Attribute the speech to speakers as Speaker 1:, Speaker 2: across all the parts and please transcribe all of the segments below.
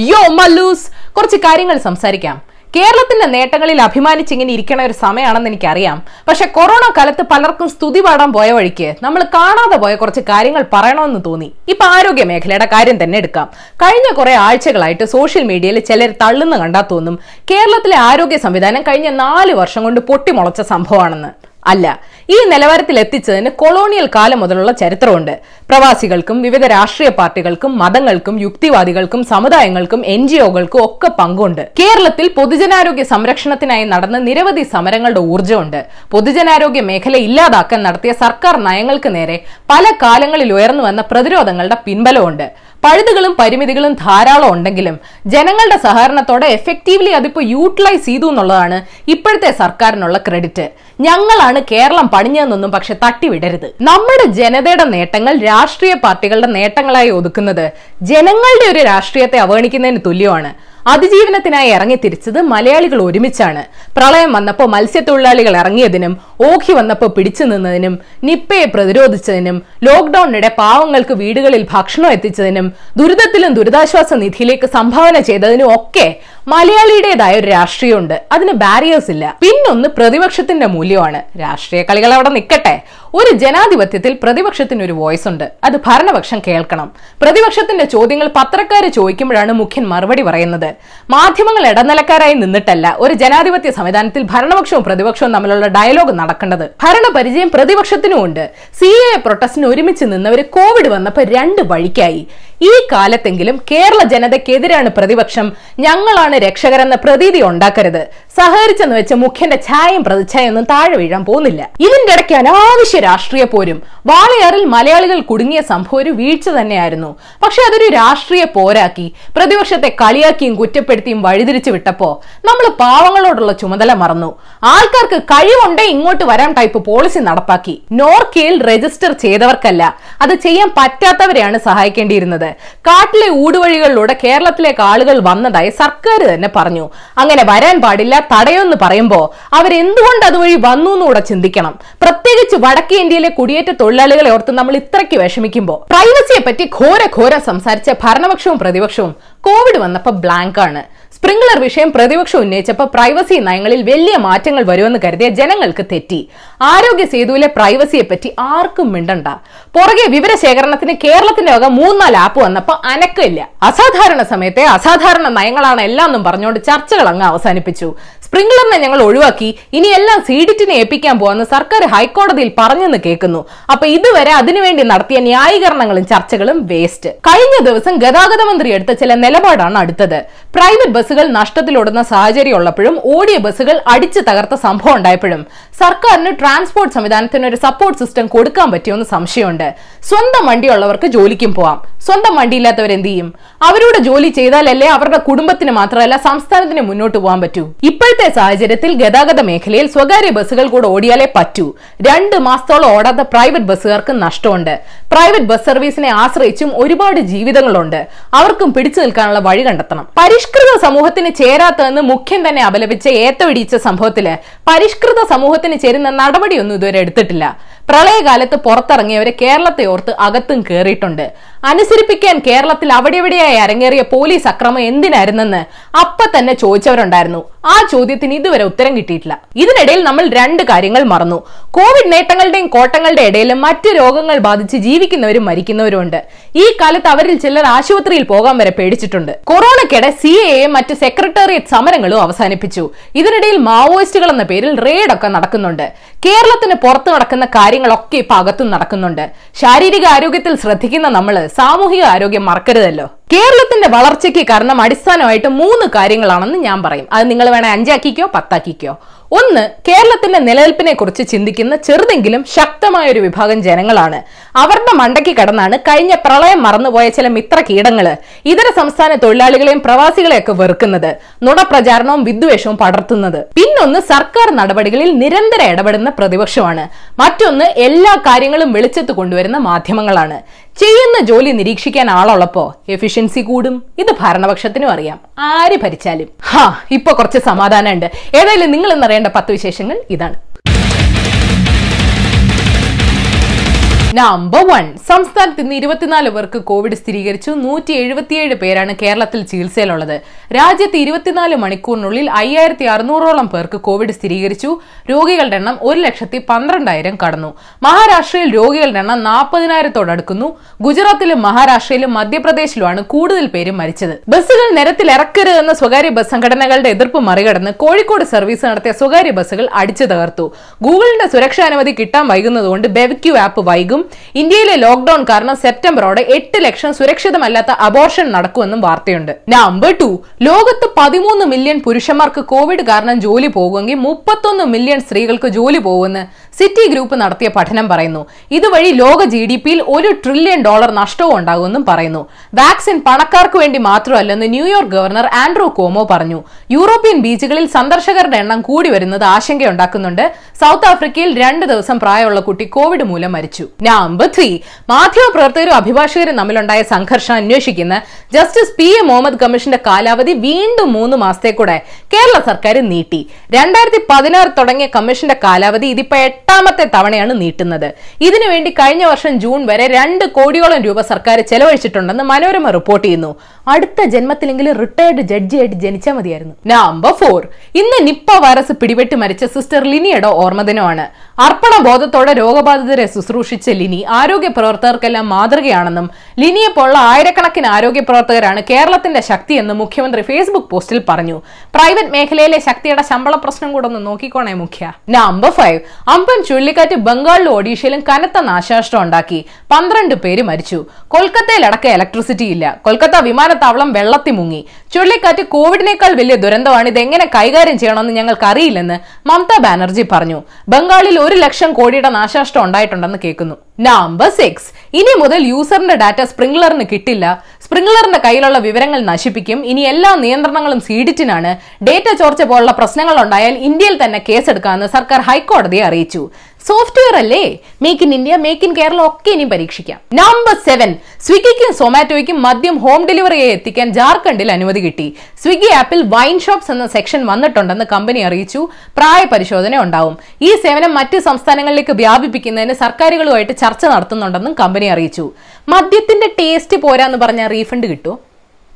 Speaker 1: യോ മല്ലൂസ്. കുറച്ച് കാര്യങ്ങൾ സംസാരിക്കാം. കേരളത്തിന്റെ നേട്ടങ്ങളിൽ അഭിമാനിച്ച് ഇങ്ങനെ ഇരിക്കണ ഒരു സമയമാണെന്ന് എനിക്കറിയാം. പക്ഷെ കൊറോണ കാലത്ത് പലർക്കും സ്തുതി പാടാൻ പോയ വഴിക്ക് നമ്മൾ കാണാതെ പോയ കുറച്ച് കാര്യങ്ങൾ പറയണമെന്ന് തോന്നി. ഇപ്പൊ ആരോഗ്യ മേഖലയുടെ കാര്യം തന്നെ എടുക്കാം. കഴിഞ്ഞ കുറെ ആഴ്ചകളായിട്ട് സോഷ്യൽ മീഡിയയിൽ ചിലർ തള്ളുന്ന കണ്ടാ തോന്നും. കേരളത്തിലെ ആരോഗ്യ സംവിധാനം കഴിഞ്ഞ നാല് വർഷം കൊണ്ട് പൊട്ടിമുളച്ച സംഭവമാണെന്ന്. അല്ല ഈ നിലവാരത്തിൽ എത്തിച്ചതിന് കൊളോണിയൽ കാലം മുതലുള്ള ചരിത്രമുണ്ട്. പ്രവാസികൾക്കും വിവിധ രാഷ്ട്രീയ പാർട്ടികൾക്കും മതങ്ങൾക്കും യുക്തിവാദികൾക്കും സമുദായങ്ങൾക്കും എൻ ജി ഒകൾക്കും ഒക്കെ പങ്കുണ്ട്. കേരളത്തിൽ പൊതുജനാരോഗ്യ സംരക്ഷണത്തിനായി നടന്ന നിരവധി സമരങ്ങളുടെ ഊർജമുണ്ട്. പൊതുജനാരോഗ്യ മേഖല ഇല്ലാതാക്കാൻ നടത്തിയ സർക്കാർ നയങ്ങൾക്ക് നേരെ പല കാലങ്ങളിൽ ഉയർന്നു വന്ന പ്രതിരോധങ്ങളുടെ പിൻബലമുണ്ട്. പഴുതുകളും പരിമിതികളും ധാരാളം ഉണ്ടെങ്കിലും ജനങ്ങളുടെ സഹകരണത്തോടെ എഫക്റ്റീവ്ലി അതിപ്പോ യൂട്ടിലൈസ് ചെയ്തു എന്നുള്ളതാണ് ഇപ്പോഴത്തെ സർക്കാരിനുള്ള ക്രെഡിറ്റ് ഞങ്ങളാണ് കേരളം പണിഞ്ഞതെന്നൊന്നും പക്ഷെ തട്ടിവിടരുത്. നമ്മുടെ ജനതയുടെ നേട്ടങ്ങൾ രാഷ്ട്രീയ പാർട്ടികളുടെ നേട്ടങ്ങളായി ഒതുക്കുന്നത് ജനങ്ങളുടെ ഒരു രാഷ്ട്രീയത്തെ അവഗണിക്കുന്നതിന് തുല്യമാണ്. അതിജീവനത്തിനായി ഇറങ്ങി തിരിച്ചത് മലയാളികൾ ഒരുമിച്ചാണ്. പ്രളയം വന്നപ്പോൾ മത്സ്യത്തൊഴിലാളികൾ ഇറങ്ങിയതിനും ഓഖി വന്നപ്പോൾ പിടിച്ചു നിന്നതിനും നിപ്പയെ പ്രതിരോധിച്ചതിനും ലോക്ഡൌണിനിടെ പാവങ്ങൾക്ക് വീടുകളിൽ ഭക്ഷണം എത്തിച്ചതിനും ദുരിതത്തിലും ദുരിതാശ്വാസ നിധിയിലേക്ക് സംഭാവന ചെയ്തതിനും ഒക്കെ മലയാളിയുടേതായ ഒരു രാഷ്ട്രീയമുണ്ട്. അതിന് ബാരിയേഴ്സ് ഇല്ല. പിന്നൊന്ന് പ്രതിപക്ഷത്തിന്റെ മൂല്യമാണ്. രാഷ്ട്രീയ കളികൾ അവിടെ നിൽക്കട്ടെ ഒരു ജനാധിപത്യത്തിൽ പ്രതിപക്ഷത്തിന് ഒരു വോയിസ് ഉണ്ട്. അത് ഭരണപക്ഷം കേൾക്കണം. പ്രതിപക്ഷത്തിന്റെ ചോദ്യങ്ങൾ പത്രക്കാര് ചോദിക്കുമ്പോഴാണ് മുഖ്യൻ മറുപടി പറയുന്നത്. മാധ്യമങ്ങൾ ഇടനിലക്കാരായി നിന്നിട്ടല്ല ഒരു ജനാധിപത്യ സംവിധാനത്തിൽ ഭരണപക്ഷവും പ്രതിപക്ഷവും തമ്മിലുള്ള ഡയലോഗ് നടക്കേണ്ടത്. ഭരണപരിചയം പ്രതിപക്ഷത്തിനും ഉണ്ട് സി എ പ്രൊട്ടസ്റ്റിന് ഒരുമിച്ച് നിന്നവര് കോവിഡ് വന്നപ്പോൾ രണ്ട് വഴിക്കായി. ഈ കാലത്തെങ്കിലും കേരള ജനതയ്ക്കെതിരാണ് പ്രതിപക്ഷം ഞങ്ങളാണ് രക്ഷകരെന്ന പ്രതീതി ഉണ്ടാക്കരുത്. സഹകരിച്ചെന്ന് വെച്ച് മുഖ്യന്റെ ഛായയും പ്രതിച്ഛായൊന്നും താഴെ വീഴാൻ പോകുന്നില്ല. ഇതിന്റെ ഇടയ്ക്ക് അനാവശ്യ രാഷ്ട്രീയ പോരും. വാളയാറിൽ മലയാളികൾ കുടുങ്ങിയ സംഭവം ഒരു വീഴ്ച തന്നെയായിരുന്നു. പക്ഷെ അതൊരു രാഷ്ട്രീയ പോരാക്കി. പ്രതിപക്ഷത്തെ കളിയാക്കിയും കുറ്റപ്പെടുത്തിയും വഴിതിരിച്ചു വിട്ടപ്പോ നമ്മൾ പാവങ്ങളോടുള്ള ചുമതല മറന്നു. ആൾക്കാർക്ക് കഴിവുണ്ടേ ഇങ്ങോട്ട് വരാൻ ടൈപ്പ് പോളിസി നടപ്പാക്കി. നോർക്കയിൽ രജിസ്റ്റർ ചെയ്തവർക്കല്ല. അത് ചെയ്യാൻ പറ്റാത്തവരെയാണ് സഹായിക്കേണ്ടിയിരുന്നത്. കാട്ടിലെ ഊടുവഴികളിലൂടെ കേരളത്തിലേക്ക് ആളുകൾ വന്നതായി സർക്കാർ തന്നെ പറഞ്ഞു. അങ്ങനെ വരാൻ പാടില്ല തടയുമെന്ന് പറയുമ്പോൾ അവരെന്തുകൊണ്ട് അതുവഴി വന്നു എന്നുകൂടെ ചിന്തിക്കണം. പ്രത്യേകിച്ച് വടക്കേ ഇന്ത്യയിലെ കുടിയേറ്റ തൊഴിലാളികളെ ഓർത്ത് നമ്മൾ ഇത്രയ്ക്ക് വിഷമിക്കുമ്പോൾ പ്രൈവസിയെ പറ്റി ഘോര ഘോര സംസാരിച്ച ഭരണപക്ഷവും പ്രതിപക്ഷവും കോവിഡ് വന്നപ്പോൾ ബ്ലാങ്ക് ആണ്. സ്പ്രിംഗ്ലർ വിഷയം പ്രതിപക്ഷം ഉന്നയിച്ചപ്പോൾ പ്രൈവസി നയങ്ങളിൽ വലിയ മാറ്റങ്ങൾ വരുമെന്ന് കരുതിയ ജനങ്ങൾക്ക് തെറ്റി. ആരോഗ്യ സേതുവിലെ പ്രൈവസിയെ പറ്റി ആർക്കും മിണ്ടണ്ട. പുറകെ വിവരശേഖരണത്തിന് കേരളത്തിന്റെ വക മൂന്നാൽ ആപ്പ് വന്നപ്പോൾ അനക്കില്ല. അസാധാരണ സമയത്തെ അസാധാരണ നയങ്ങളാണ് എല്ലാം എന്നും പറഞ്ഞുകൊണ്ട് ചർച്ചകൾ അങ്ങ് അവസാനിപ്പിച്ചു. സ്പ്രിംഗ്ലറിനെ ഞങ്ങൾ ഒഴിവാക്കി ഇനി എല്ലാം സീഡിറ്റിനെ ഏൽപ്പിക്കാൻ പോകുന്ന സർക്കാർ ഹൈക്കോടതിയിൽ പറഞ്ഞെന്ന് കേൾക്കുന്നു. അപ്പൊ ഇതുവരെ അതിനുവേണ്ടി നടത്തിയ ന്യായീകരണങ്ങളും ചർച്ചകളും വേസ്റ്റ്. കഴിഞ്ഞ ദിവസം ഗതാഗത മന്ത്രി എടുത്ത ചില നിലപാടാണ് അടുത്തത്. പ്രൈവറ്റ് ബസ്സുകൾ നഷ്ടത്തിലോടുന്ന സാഹചര്യം ഉള്ളപ്പോഴും ഓടിയ ബസ്സുകൾ അടിച്ചു തകർത്ത സംഭവം ഉണ്ടായപ്പോഴും സർക്കാരിന് ട്രാൻസ്പോർട്ട് സംവിധാനത്തിന് ഒരു സപ്പോർട്ട് സിസ്റ്റം കൊടുക്കാൻ പറ്റിയോന്ന് സംശയമുണ്ട്. സ്വന്തം വണ്ടിയുള്ളവർക്ക് ജോലിക്കും പോവാം. സ്വന്തം വണ്ടിയില്ലാത്തവർ എന്ത് ചെയ്യും? അവരുടെ ജോലി ചെയ്താലല്ലേ അവരുടെ കുടുംബത്തിന് മാത്രമല്ല സംസ്ഥാനത്തിന് മുന്നോട്ട് പോകാൻ പറ്റൂ. ഇപ്പോഴത്തെ സാഹചര്യത്തിൽ ഗതാഗത മേഖലയിൽ സ്വകാര്യ ബസ്സുകൾ കൂടെ ഓടിയാലേ പറ്റൂ. രണ്ട് മാസത്തോളം ഓടാത്ത പ്രൈവറ്റ് ബസ്സുകാർക്ക് നഷ്ടമുണ്ട്. പ്രൈവറ്റ് ബസ് സർവീസിനെ ആശ്രയിച്ചും ഒരുപാട് ജീവിതങ്ങളുണ്ട്. അവർക്കും പിടിച്ചു നിൽക്കാനുള്ള വഴി കണ്ടെത്തണം. പരിഷ്കൃത സമൂഹത്തിന് ചേരാത്തതെന്ന് മുഖ്യം തന്നെ അപലപിച്ച ഏത്തവിടിയിച്ച സംഭവത്തിൽ പരിഷ്കൃത സമൂഹത്തിന് ചേരുന്ന നടപടിയൊന്നും ഇതുവരെ എടുത്തിട്ടില്ല. പ്രളയകാലത്ത് പുറത്തിറങ്ങിയവരെ കേരളത്തെ ഓർത്ത് അകത്തും കയറിയിട്ടുണ്ട് അനുസരിപ്പിക്കാൻ കേരളത്തിൽ അവിടെവിടെയായി അരങ്ങേറിയ പോലീസ് അക്രമം എന്തിനായിരുന്നെന്ന് അപ്പൊ തന്നെ ചോദിച്ചവരുണ്ടായിരുന്നു. ആ ചോദ്യത്തിന് ഇതുവരെ ഉത്തരം കിട്ടിയിട്ടില്ല. ഇതിനിടയിൽ നമ്മൾ രണ്ട് കാര്യങ്ങൾ മറന്നു. കോവിഡ് നേട്ടങ്ങളുടെയും കോട്ടങ്ങളുടെ ഇടയിലും മറ്റ് രോഗങ്ങൾ ബാധിച്ച് ജീവിക്കുന്നവരും മരിക്കുന്നവരും ഉണ്ട് ഈ കാലത്ത് അവരിൽ ചിലർ ആശുപത്രിയിൽ പോകാൻ വരെ പേടിച്ചിട്ടുണ്ട്. കൊറോണയ്ക്കിടെ സി എയും മറ്റ് സെക്രട്ടേറിയറ്റ് സമരങ്ങളും അവസാനിപ്പിച്ചു. ഇതിനിടയിൽ മാവോയിസ്റ്റുകൾ എന്ന പേരിൽ റെയ്ഡ് ഒക്കെ നടക്കുന്നുണ്ട്. കേരളത്തിന് പുറത്ത് നടക്കുന്ന കാര്യങ്ങളൊക്കെ ഇപ്പൊ അകത്തും നടക്കുന്നുണ്ട്. ശാരീരിക ആരോഗ്യത്തിൽ ശ്രദ്ധിക്കുന്ന നമ്മൾ സാമൂഹിക ആരോഗ്യം മറക്കരുതല്ലോ. കേരളത്തിന്റെ വളർച്ചയ്ക്ക് കാരണം അടിസ്ഥാനമായിട്ട് മൂന്ന് കാര്യങ്ങളാണെന്ന് ഞാൻ പറയും. അത് നിങ്ങൾ വേണേൽ അഞ്ചാക്കിക്കോ പത്താക്കിക്കോ. ഒന്ന് കേരളത്തിന്റെ നിലനിൽപ്പിനെ കുറിച്ച് ചിന്തിക്കുന്ന ചെറുതെങ്കിലും ശക്തമായ ഒരു വിഭാഗം ജനങ്ങളാണ്. അവരുടെ മണ്ടയ്ക്ക് കടന്നാണ് കഴിഞ്ഞ പ്രളയം മറന്നുപോയ ചില മിത്ര കീടങ്ങൾ ഇതര സംസ്ഥാന തൊഴിലാളികളെയും പ്രവാസികളെയൊക്കെ വെറുക്കുന്നത് നുണപ്രചാരണവും വിദ്വേഷവും പടർത്തുന്നത്. പിന്നൊന്ന് സർക്കാർ നടപടികളിൽ നിരന്തരം ഇടപെടുന്ന പ്രതിപക്ഷമാണ്. മറ്റൊന്ന് എല്ലാ കാര്യങ്ങളും വെളിച്ചത്ത് കൊണ്ടുവരുന്ന മാധ്യമങ്ങളാണ്. ചെയ്യുന്ന ജോലി നിരീക്ഷിക്കാൻ ആളുള്ളപ്പോ എഫിഷ്യൻസി കൂടും. ഇത് ഭരണപക്ഷത്തിനും അറിയാം. ആര് ഭരിച്ചാലും. ഹാ ഇപ്പൊ കുറച്ച് സമാധാനമുണ്ട്. ഏതായാലും നിങ്ങൾ ഇന്നറിയേണ്ട പത്ത് വിശേഷങ്ങൾ ഇതാണ്. നമ്പർ വൺ സംസ്ഥാനത്ത് ഇന്ന് ഇരുപത്തിനാല് പേർക്ക് കോവിഡ് സ്ഥിരീകരിച്ചു. നൂറ്റി എഴുപത്തിയേഴ് പേരാണ് കേരളത്തിൽ ചികിത്സയിലുള്ളത്. രാജ്യത്ത് ഇരുപത്തിനാല് മണിക്കൂറിനുള്ളിൽ അയ്യായിരത്തി അറുന്നൂറോളം പേർക്ക് കോവിഡ് സ്ഥിരീകരിച്ചു. രോഗികളുടെ എണ്ണം ഒരു ലക്ഷത്തി പന്ത്രണ്ടായിരം കടന്നു. മഹാരാഷ്ട്രയിൽ രോഗികളുടെ എണ്ണം നാൽപ്പതിനായിരത്തോടടുക്കുന്നു ഗുജറാത്തിലും മഹാരാഷ്ട്രയിലും മധ്യപ്രദേശിലുമാണ് കൂടുതൽ പേരും മരിച്ചത്. ബസ്സുകൾ നിരത്തിൽ ഇറക്കരുതെന്ന സ്വകാര്യ ബസ് സംഘടനകളുടെ എതിർപ്പ് മറികടന്ന് കോഴിക്കോട് സർവീസ് നടത്തിയ സ്വകാര്യ ബസ്സുകൾ അടിച്ചു തകർത്തു. ഗൂഗിളിന്റെ സുരക്ഷാനുമതി കിട്ടാൻ വൈകുന്നതുകൊണ്ട് ബെവ്ക്യൂ ആപ്പ് വൈകും. ഇന്ത്യയിലെ ലോക്ഡൌൺ കാരണം സെപ്റ്റംബറോടെ എട്ട് ലക്ഷം സുരക്ഷിതമല്ലാത്ത അബോർഷൻ നടക്കുമെന്നും വാർത്തയുണ്ട്. നമ്പർ ടു ലോകത്ത് പതിമൂന്ന് മില്യൺ പുരുഷന്മാർക്ക് കോവിഡ് കാരണം ജോലി പോകുമെങ്കിൽ മുപ്പത്തൊന്ന് മില്യൺ സ്ത്രീകൾക്ക് ജോലി പോകുമെന്ന് സിറ്റി ഗ്രൂപ്പ് നടത്തിയ പഠനം പറയുന്നു. ഇതുവഴി ലോക ജി ഡി പിയിൽ ഒരു ട്രില്യൺ ഡോളർ നഷ്ടവും ഉണ്ടാകുമെന്നും പറയുന്നു. വാക്സിൻ പണക്കാർക്ക് വേണ്ടി മാത്രമല്ലെന്ന് New York governor Andrew Cuomo പറഞ്ഞു. യൂറോപ്യൻ ബീച്ചുകളിൽ സന്ദർശകരുടെ എണ്ണം കൂടി വരുന്നത് ആശങ്കയുണ്ടാക്കുന്നുണ്ട്. സൗത്ത് ആഫ്രിക്കയിൽ രണ്ട് ദിവസം പ്രായമുള്ള കുട്ടി കോവിഡ് മൂലം മരിച്ചു. നമ്പർ ത്രീ മാധ്യമപ്രവർത്തകരും അഭിഭാഷകരും തമ്മിലുണ്ടായ സംഘർഷം അന്വേഷിക്കുന്ന ജസ്റ്റിസ് പി എ മുഹമ്മദ് കമ്മീഷന്റെ കാലാവധി വീണ്ടും മൂന്ന് മാസത്തേക്കൂടെ കേരള സർക്കാർ നീട്ടി. രണ്ടായിരത്തി പതിനാറ് തുടങ്ങിയ കമ്മീഷന്റെ കാലാവധി ഇതിപ്പോ എട്ടാമത്തെ തവണയാണ് നീട്ടുന്നത്. ഇതിനുവേണ്ടി കഴിഞ്ഞ വർഷം ജൂൺ വരെ രണ്ട് കോടിയോളം രൂപ സർക്കാർ ചെലവഴിച്ചിട്ടുണ്ടെന്ന് മനോരമ റിപ്പോർട്ട് ചെയ്യുന്നു. അടുത്ത ജന്മത്തിലെങ്കിലും റിട്ടയർഡ് ജഡ്ജിയായിട്ട് ജനിച്ചാൽ മതിയായിരുന്നു. നമ്പർ ഫോർ ഇന്ന് നിപ്പ വൈറസ് പിടിപെട്ട് മരിച്ച സിസ്റ്റർ ലിനിയുടെ ഓർമ്മദിനമാണ് അർപ്പണ ബോധത്തോടെ രോഗബാധിതരെ ശുശ്രൂഷിച്ച ലിനി ആരോഗ്യ പ്രവർത്തകർക്കെല്ലാം മാതൃകയാണെന്നും ലിനിയെ പോലുള്ള ആയിരക്കണക്കിന് ആരോഗ്യ പ്രവർത്തകരാണ് കേരളത്തിന്റെ ശക്തിയെന്നും മുഖ്യമന്ത്രി ഫേസ്ബുക്ക് പോസ്റ്റിൽ പറഞ്ഞു. പ്രൈവറ്റ് മേഖലയിലെ ശക്തിയുടെ ശമ്പള പ്രശ്നം കൂടെ ഒന്ന് നോക്കിക്കോണേ മുഖ്യ. നമ്പർ ഫൈവ് അമ്പൻ ചുഴലിക്കാറ്റ് ബംഗാളിലും ഒഡീഷയിലും കനത്ത നാശനഷ്ടം ഉണ്ടാക്കി. പന്ത്രണ്ട് പേര് മരിച്ചു. കൊൽക്കത്തയിലടക്കം ഇലക്ട്രിസിറ്റി ഇല്ല. കൊൽക്കത്ത വിമാനത്താവളം വെള്ളത്തി മുങ്ങി. ചുഴലിക്കാറ്റ് കോവിഡിനേക്കാൾ വലിയ ദുരന്തമാണ്. ഇത് എങ്ങനെ കൈകാര്യം ചെയ്യണമെന്ന് ഞങ്ങൾക്ക് അറിയില്ലെന്ന് മമതാ ബാനർജി പറഞ്ഞു. ബംഗാളിൽ ഒരു ലക്ഷം കോടിയുടെ നാശനഷ്ടം ഉണ്ടായിട്ടുണ്ടെന്ന് കേൾക്കുന്നു. നമ്പർ സിക്സ് ഇനി മുതൽ യൂസറിന്റെ ഡാറ്റ സ്പ്രിംഗ്ലറിന് കിട്ടില്ല. സ്പ്രിംഗ്ലറിന്റെ കയ്യിലുള്ള വിവരങ്ങൾ നശിപ്പിക്കും. ഇനി എല്ലാ നിയന്ത്രണങ്ങളും സീഡിറ്റിനാണ്. ഡേറ്റ ചോർച്ച പോലുള്ള പ്രശ്നങ്ങൾ ഉണ്ടായാൽ ഇന്ത്യയിൽ തന്നെ കേസെടുക്കാമെന്ന് സർക്കാർ ഹൈക്കോടതിയെ അറിയിച്ചു. സോഫ്റ്റ്വെയർ അല്ലേ? Make in India make in Kerala ഒക്കെ ഇനി പരീക്ഷിക്കാം. നമ്പർ സെവൻ സ്വിഗ്ഗിക്കും സൊമാറ്റോയ്ക്കും മദ്യം ഹോം ഡെലിവറിയായി എത്തിക്കാൻ ജാർഖണ്ഡിൽ അനുമതി കിട്ടി. സ്വിഗ്ഗി ആപ്പിൽ വൈൻ ഷോപ്സ് എന്ന സെക്ഷൻ വന്നിട്ടുണ്ടെന്ന് കമ്പനി അറിയിച്ചു. പ്രായ പരിശോധന ഉണ്ടാവും. ഈ സേവനം മറ്റ് സംസ്ഥാനങ്ങളിലേക്ക് വ്യാപിപ്പിക്കുന്നതിന് സർക്കാരുകളുമായിട്ട് ചർച്ച നടത്തുന്നുണ്ടെന്നും കമ്പനി അറിയിച്ചു. മദ്യത്തിന്റെ ടേസ്റ്റ് പോരാന്ന് പറഞ്ഞാൽ റീഫണ്ട് കിട്ടുമോ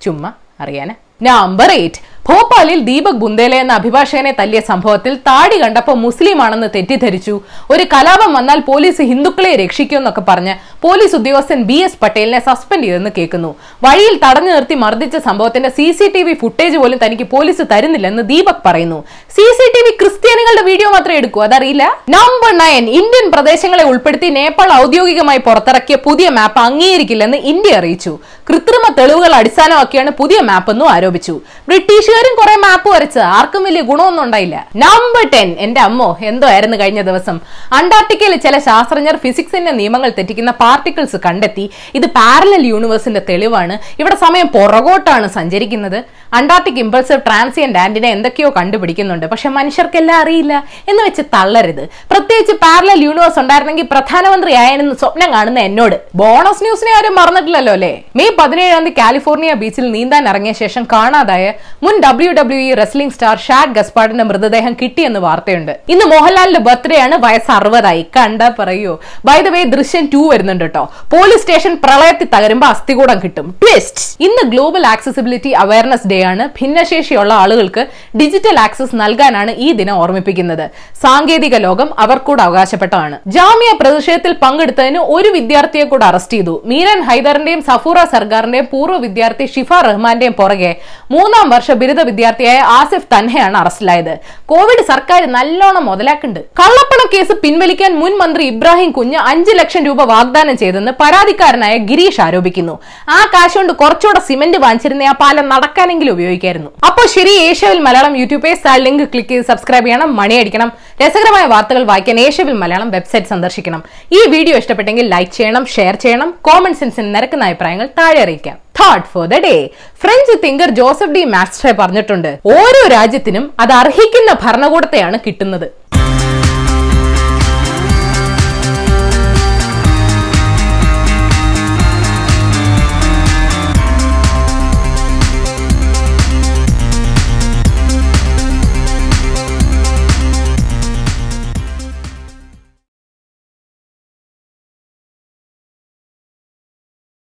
Speaker 1: ചുമ്മാ അറിയാനാ. നമ്പർ എയ്റ്റ് ഭോപ്പാലിൽ ദീപക് ബുന്ദേല എന്ന അഭിഭാഷകനെ തല്ലിയ സംഭവത്തിൽ താടി കണ്ടപ്പോൾ മുസ്ലിം ആണെന്ന് തെറ്റിദ്ധരിച്ചു. ഒരു കലാപം വന്നാൽ പോലീസ് ഹിന്ദുക്കളെ രക്ഷിക്കുമെന്നൊക്കെ പറഞ്ഞ് പോലീസ് ഉദ്യോഗസ്ഥൻ ബി എസ് പട്ടേലിനെ സസ്പെൻഡ് ചെയ്തെന്ന് കേൾക്കുന്നു. വഴിയിൽ തടഞ്ഞു നിർത്തി മർദ്ദിച്ച സംഭവത്തിന്റെ C C T V footage പോലും തനിക്ക് പോലീസ് തരുന്നില്ലെന്ന് ദീപക് പറയുന്നു. സി സി ടി വി ക്രിസ്ത്യാനികളുടെ വീഡിയോ മാത്രമേ എടുക്കൂ അതറിയില്ല? നമ്പർ നയൻ ഇന്ത്യൻ പ്രദേശങ്ങളെ ഉൾപ്പെടുത്തി നേപ്പാൾ ഔദ്യോഗികമായി പുറത്തിറക്കിയ പുതിയ മാപ്പ് അംഗീകരിക്കില്ലെന്ന് ഇന്ത്യ അറിയിച്ചു. കൃത്രിമ തെളിവുകൾ അടിസ്ഥാനമാക്കിയാണ് പുതിയ മാപ്പ് എന്നും ആരോപിച്ചു. ബ്രിട്ടീഷുകാരും കുറെ മാപ്പ് വരച്ച് ആർക്കും വലിയ ഗുണമൊന്നും ഉണ്ടായില്ല. നമ്പർ ടെൻ എന്റെ അമ്മോ എന്തോ ആയിരുന്നു കഴിഞ്ഞ ദിവസം. അന്റാർട്ടിക്കയിൽ ചില ശാസ്ത്രജ്ഞർ ഫിസിക്സിന്റെ നിയമങ്ങൾ തെറ്റിക്കുന്ന പാർട്ടിക്കിൾസ് കണ്ടെത്തി. ഇത് പാരലൽ യൂണിവേഴ്സിന്റെ തെളിവാണ്. ഇവിടെ സമയം പുറകോട്ടാണ് സഞ്ചരിക്കുന്നത്. അന്റാർട്ടിക് ഇമ്പൾസീവ് ട്രാൻസിയന്റ് ആന്റിനെ എന്തൊക്കെയോ കണ്ടുപിടിക്കുന്നുണ്ട്. പക്ഷെ മനുഷ്യർക്കെല്ലാം അറിയില്ല എന്ന് വെച്ച് തള്ളരുത്. പ്രത്യേകിച്ച് പാരലൽ യൂണിവേഴ്സ് ഉണ്ടായിരുന്നെങ്കിൽ പ്രധാനമന്ത്രി ആയെന്ന് സ്വപ്നം കാണുന്ന എന്നോട്. ബോണസ് ന്യൂസിനെ ആരും മറന്നിട്ടില്ലല്ലോ അല്ലേ? മെയ് പതിനേഴാം തീയതി കാലിഫോർണിയ ബീച്ചിൽ നീന്താൻ ഇറങ്ങിയ ശേഷം കാണാതായ മുൻ W W E wrestling star Shad ഗസ്പാഡിന്റെ മൃതദേഹം കിട്ടിയെന്ന് വാർത്തയുണ്ട്. ഇന്ന് മോഹൻലാലിന്റെ ബർത്ത്ഡേ ആണ്. വയസ്സ് അറുപതായി. കണ്ട പറയൂ. ബൈ ദ വേ ദൃശ്യം ടു വരുന്നുണ്ട് കേട്ടോ പോലീസ് സ്റ്റേഷൻ പ്രളയത്തിൽ തകരുമ്പോ അസ്ഥികൂടം കിട്ടും. ട്വിസ്റ്റ് ഇന്ന് ഗ്ലോബൽ ആക്സസിബിലിറ്റി അവയർനെസ് ഡേ ആണ്. ഭിന്നശേഷിയുള്ള ആളുകൾക്ക് ഡിജിറ്റൽ ആക്സസ് നൽകാനാണ് ഈ ദിനം ഓർമ്മിപ്പിക്കുന്നത്. സാങ്കേതിക ലോകം അവർക്കൂടെ അവകാശപ്പെട്ടതാണ്. ജാമ്യ പ്രതിഷേധത്തിൽ പങ്കെടുത്തതിന് ഒരു വിദ്യാർത്ഥിയെ കൂടെ അറസ്റ്റ് ചെയ്തു. മീരൻ ഹൈദറിന്റെയും സഫൂറ സർഗാറിന്റെയും പൂർവ വിദ്യാർത്ഥി ഷിഫ റഹ്മാന്റെയും പുറകെ മൂന്നാം വർഷ ബിരുദ വിദ്യാർത്ഥിയായ ആസിഫ് തന്നെയാണ് അറസ്റ്റിലായത്. കോവിഡ് സർക്കാർ നല്ലോണം മുതലാക്കുന്നുണ്ട്. കള്ളപ്പണ കേസ് പിൻവലിക്കാൻ മുൻ മന്ത്രി ഇബ്രാഹിം കുഞ്ഞ് അഞ്ച് ലക്ഷം രൂപ വാഗ്ദാനം ചെയ്തെന്ന് പരാതിക്കാരനായ ഗിരീഷ് ആരോപിക്കുന്നു. ആ കാശ് കൊണ്ട് കുറച്ചുകൂടെ സിമന്റ് വാങ്ങിച്ചിരുന്ന ആ പാലം നടക്കാനെങ്കിലും ഉപയോഗിക്കായിരുന്നു. അപ്പോൾ ശരി ഏഷ്യവിൽ മലയാളം യൂട്യൂബ് പേജ് ആ ലിങ്ക് ക്ലിക്ക് ചെയ്ത് സബ്സ്ക്രൈബ് ചെയ്യണം മണിയടിക്കണം രസകരമായ വാർത്തകൾ വായിക്കാൻ ഏഷ്യവിൽ മലയാളം വെബ്സൈറ്റ് സന്ദർശിക്കണം. ഈ വീഡിയോ ഇഷ്ടപ്പെട്ടെങ്കിൽ ലൈക്ക് ചെയ്യണം ഷെയർ ചെയ്യണം കോമൺ സെൻസിന് നിരക്കുന്ന അഭിപ്രായങ്ങൾ താഴെ അറിയിക്കാം. Thought for the day French thinker Joseph de മാസ്റ്ററെ പറഞ്ഞിട്ടുണ്ട് ഓരോ രാജ്യത്തിനും അത് അർഹിക്കുന്ന ഭരണകൂടത്തെയാണ് കിട്ടുന്നത്.